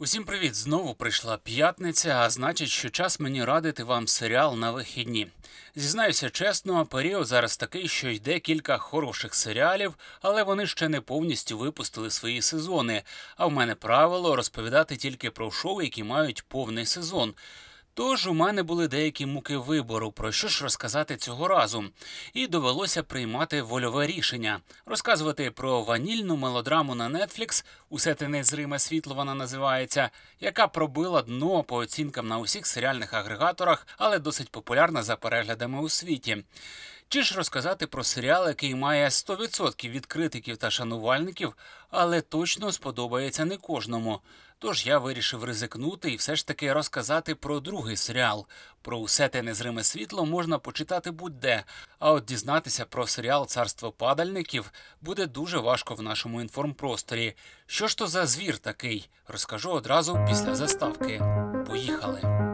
Усім привіт! Знову прийшла п'ятниця, а значить, що час мені радити вам серіал на вихідні. Зізнаюся чесно, період зараз такий, що йде кілька хороших серіалів, але вони ще не повністю випустили свої сезони. А в мене правило розповідати тільки про шоу, які мають повний сезон. Тож у мене були деякі муки вибору, про що ж розказати цього разу, і довелося приймати вольове рішення, розказувати про ванільну мелодраму на Netflix, усе те незриме світло вона називається, яка пробила дно по оцінкам на усіх серіальних агрегаторах, але досить популярна за переглядами у світі. Чи ж розказати про серіал, який має 100% від критиків та шанувальників, але точно сподобається не кожному. Тож я вирішив ризикнути і все ж таки розказати про другий серіал. Про усе те незриме світло можна почитати будь-де. А от дізнатися про серіал Царство падальників буде дуже важко в нашому інформпросторі. Що ж то за звір такий? Розкажу одразу після заставки. Поїхали.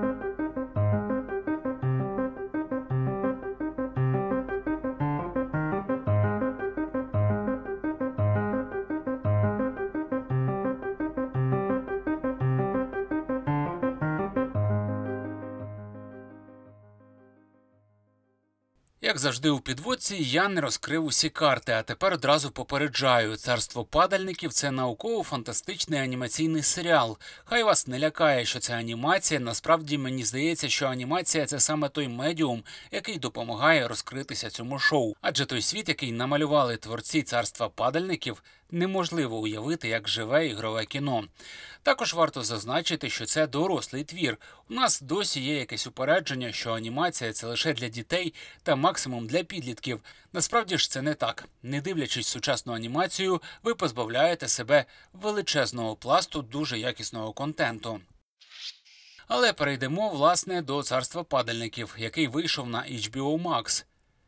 Як завжди у підводці, я не розкрив усі карти, а тепер одразу попереджаю: царство падальників це науково-фантастичний анімаційний серіал. Хай вас не лякає, що це анімація. Насправді мені здається, що анімація це саме той медіум, який допомагає розкритися цьому шоу. Адже той світ, який намалювали творці царства падальників, неможливо уявити як живе ігрове кіно. Також варто зазначити, що це дорослий твір. У нас досі є якесь упередження, що анімація це лише для дітей та максимум для підлітків. Насправді ж це не так. Не дивлячись сучасну анімацію, ви позбавляєте себе величезного пласту дуже якісного контенту. Але перейдемо власне до царства падальників, який вийшов на HBO Max.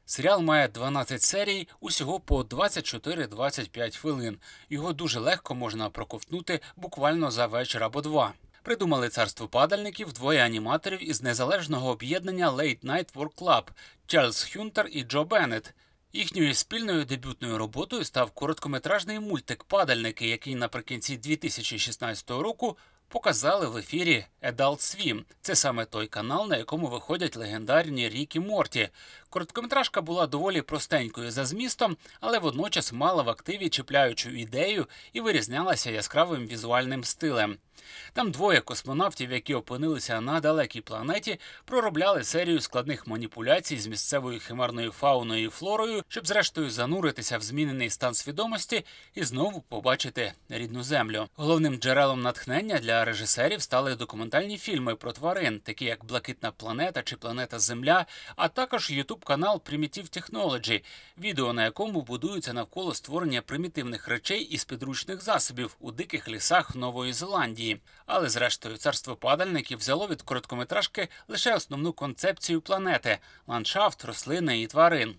Серіал має 12 серій, усього по 24-25 хвилин. Його дуже легко можна проковтнути буквально за вечір або два. Придумали царство падальників двоє аніматорів із незалежного об'єднання Late Night Work Club – Чарльз Хюнтер і Джо Беннет. Їхньою спільною дебютною роботою став короткометражний мультик Падальники, який наприкінці 2016 року показали в ефірі Adult Swim. Це саме той канал, на якому виходять легендарні Рік і Морті. Короткометражка була доволі простенькою за змістом, але водночас мала в активі чіпляючу ідею і вирізнялася яскравим візуальним стилем. Там двоє космонавтів, які опинилися на далекій планеті, проробляли серію складних маніпуляцій з місцевою химерною фауною і флорою, щоб зрештою зануритися в змінений стан свідомості і знову побачити рідну землю. Головним джерелом натхнення для режисерів стали документальні фільми про тварин, такі як Блакитна планета чи Планета Земля, а також ютуб канал Primitive Technology, відео на якому будуються навколо створення примітивних речей із підручних засобів у диких лісах Нової Зеландії. Але, зрештою, царство падальників взяло від короткометражки лише основну концепцію планети ландшафт, рослини і тварин.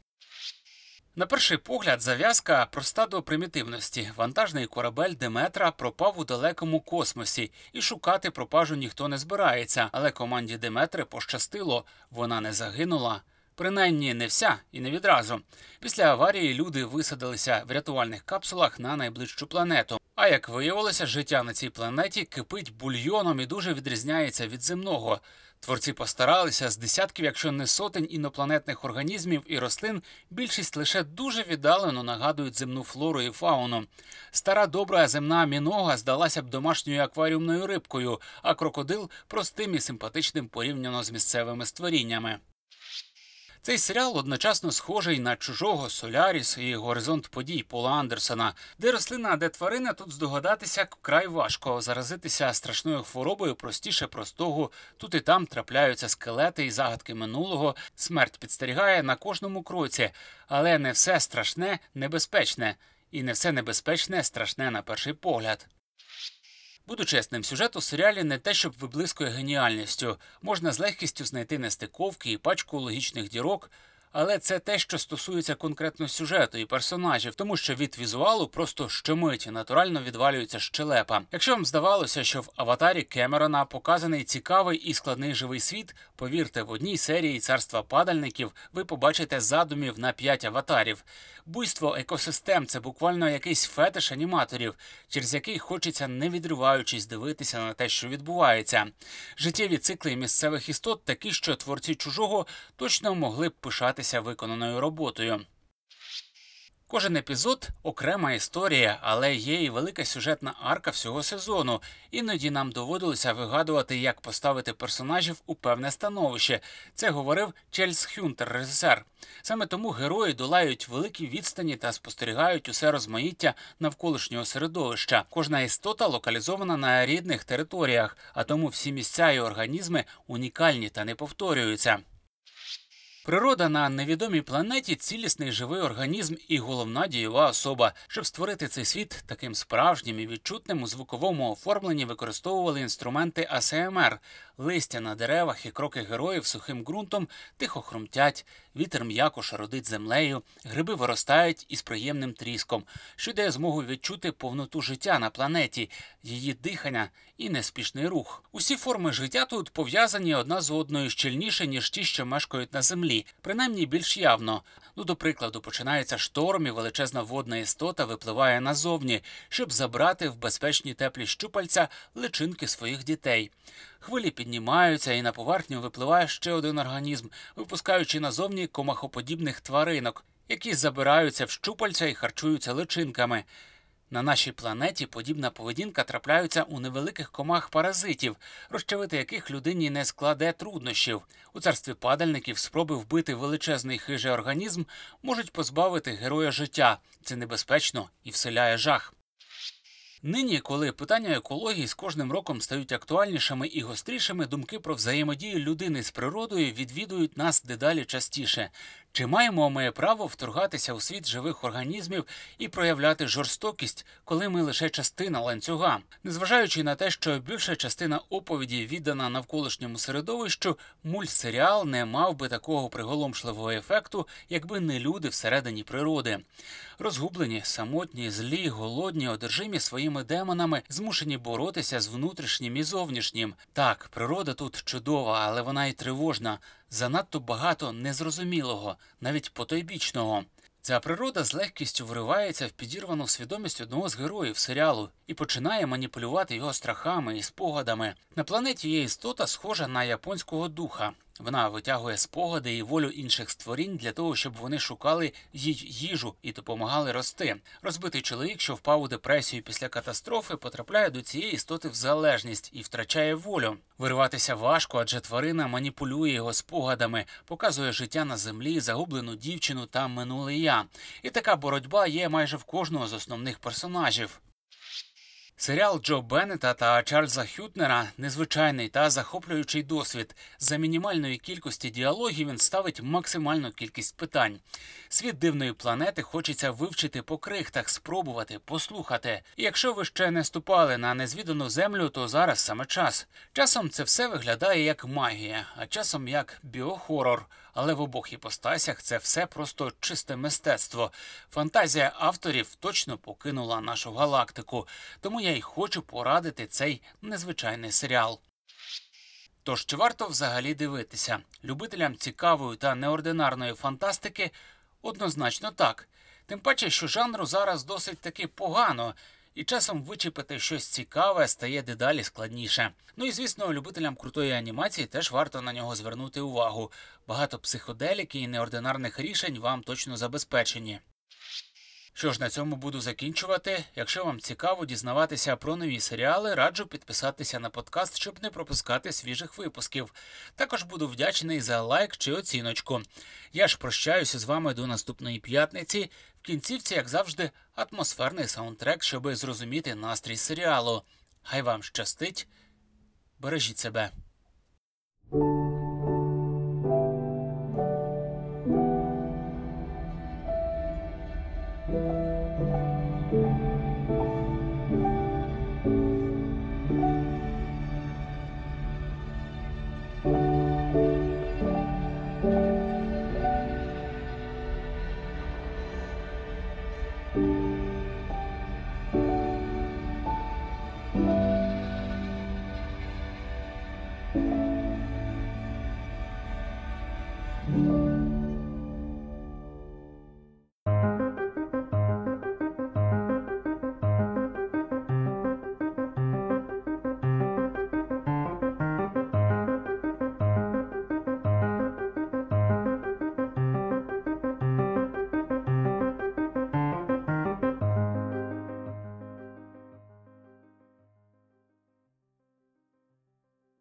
На перший погляд, зав'язка проста до примітивності. Вантажний корабель Деметра пропав у далекому космосі, і шукати пропажу ніхто не збирається. Але команді Деметри пощастило, вона не загинула. Принаймні не вся і не відразу. Після аварії люди висадилися в рятувальних капсулах на найближчу планету. А як виявилося, життя на цій планеті кипить бульйоном і дуже відрізняється від земного. Творці постаралися з десятків, якщо не сотень інопланетних організмів і рослин, більшість лише дуже віддалено нагадують земну флору і фауну. Стара добра земна мінога здалася б домашньою акваріумною рибкою, а крокодил простим і симпатичним порівняно з місцевими створіннями. Цей серіал одночасно схожий на чужого Соляріс і горизонт подій Пола Андерсона, де рослина, де тварина тут здогадатися край важко. Заразитися страшною хворобою простіше простого. Тут і там трапляються скелети і загадки минулого. Смерть підстерігає на кожному кроці, але не все страшне небезпечне, і не все небезпечне страшне на перший погляд. Буду чесним, сюжет у серіалі не те, щоб виблискує геніальністю. Можна з легкістю знайти нестиковки і пачку логічних дірок, Але це те, що стосується конкретно сюжету і персонажів, тому що від візуалу просто щомиті натурально відвалюється щелепа. Якщо вам здавалося, що в аватарі Кемерона показаний цікавий і складний живий світ, повірте, в одній серії царства падальників ви побачите задумів на п'ять аватарів. Буйство екосистем це буквально якийсь фетиш аніматорів, через який хочеться не відриваючись дивитися на те, що відбувається. Життєві цикли місцевих істот такі, що творці чужого точно могли б пишатися виконаною роботою. Кожен епізод окрема історія, але є і велика сюжетна арка всього сезону. Іноді нам доводилося вигадувати, як поставити персонажів у певне становище. Це говорив Чельс Хюнтер, режисер. Саме тому герої долають великі відстані та спостерігають усе розмаїття навколишнього середовища. Кожна істота локалізована на рідних територіях, а тому всі місця і організми унікальні та не повторюються. Природа на невідомій планеті цілісний живий організм і головна дієва особа. Щоб створити цей світ таким справжнім і відчутним у звуковому оформленні використовували інструменти АСМР. Листя на деревах і кроки героїв сухим ґрунтом тихо хрумтять, вітер м'яко шародить землею, гриби виростають із приємним тріском, що дає змогу відчути повноту життя на планеті, її дихання і неспішний рух. Усі форми життя тут пов'язані одна з одною щільніше, ніж ті, що мешкають на землі, принаймні більш явно. Ну, до прикладу, починається шторм і величезна водна істота випливає назовні, щоб забрати в безпечні теплі щупальця личинки своїх дітей. Хвилі піднімаються, і на поверхню випливає ще один організм, випускаючи назовні комахоподібних тваринок, які забираються в щупальця і харчуються личинками. На нашій планеті подібна поведінка трапляється у невеликих комах паразитів, розчавити яких людині не складе труднощів. У царстві падальників спроби вбити величезний хижий організм можуть позбавити героя життя. Це небезпечно і вселяє жах. Нині, коли питання екології з кожним роком стають актуальнішими і гострішими, думки про взаємодію людини з природою відвідують нас дедалі частіше. Чи маємо ми право вторгатися у світ живих організмів і проявляти жорстокість, коли ми лише частина ланцюга, незважаючи на те, що більша частина оповіді віддана навколишньому середовищу, мультсеріал не мав би такого приголомшливого ефекту, якби не люди всередині природи. Розгублені, самотні, злі, голодні, одержимі своїми демонами, змушені боротися з внутрішнім і зовнішнім. Так, природа тут чудова, але вона й тривожна занадто багато незрозумілого, навіть потойбічного. Ця природа з легкістю вривається в підірвану свідомість одного з героїв серіалу і починає маніпулювати його страхами і спогадами. На планеті є істота, схожа на японського духа. Вона витягує спогади і волю інших створінь для того, щоб вони шукали їй їжу і допомагали рости. Розбитий чоловік, що впав у депресію після катастрофи, потрапляє до цієї істоти в залежність і втрачає волю. Вириватися важко, адже тварина маніпулює його спогадами, показує життя на землі, загублену дівчину та минуле я. І така боротьба є майже в кожного з основних персонажів. Серіал Джо Беннета та Чарльза Хютнера незвичайний та захоплюючий досвід. За мінімальної кількості діалогів він ставить максимальну кількість питань. Світ дивної планети хочеться вивчити по крихтах, спробувати, послухати. І якщо ви ще не ступали на незвідану землю, то зараз саме час. Часом це все виглядає як магія, а часом як біохорор. Але в обох іпостасях це все просто чисте мистецтво. Фантазія авторів точно покинула нашу галактику. Тому я й хочу порадити цей незвичайний серіал. Тож чи варто взагалі дивитися любителям цікавої та неординарної фантастики? Однозначно так. Тим паче, що жанру зараз досить таки погано, і часом вичепити щось цікаве стає дедалі складніше. Ну і звісно, любителям крутої анімації теж варто на нього звернути увагу. Багато психоделіки і неординарних рішень вам точно забезпечені. Що ж, на цьому буду закінчувати. Якщо вам цікаво дізнаватися про нові серіали, раджу підписатися на подкаст, щоб не пропускати свіжих випусків. Також буду вдячний за лайк чи оціночку. Я ж прощаюся з вами до наступної п'ятниці кінцівці, як завжди, атмосферний саундтрек, щоби зрозуміти настрій серіалу. Хай вам щастить, бережіть себе.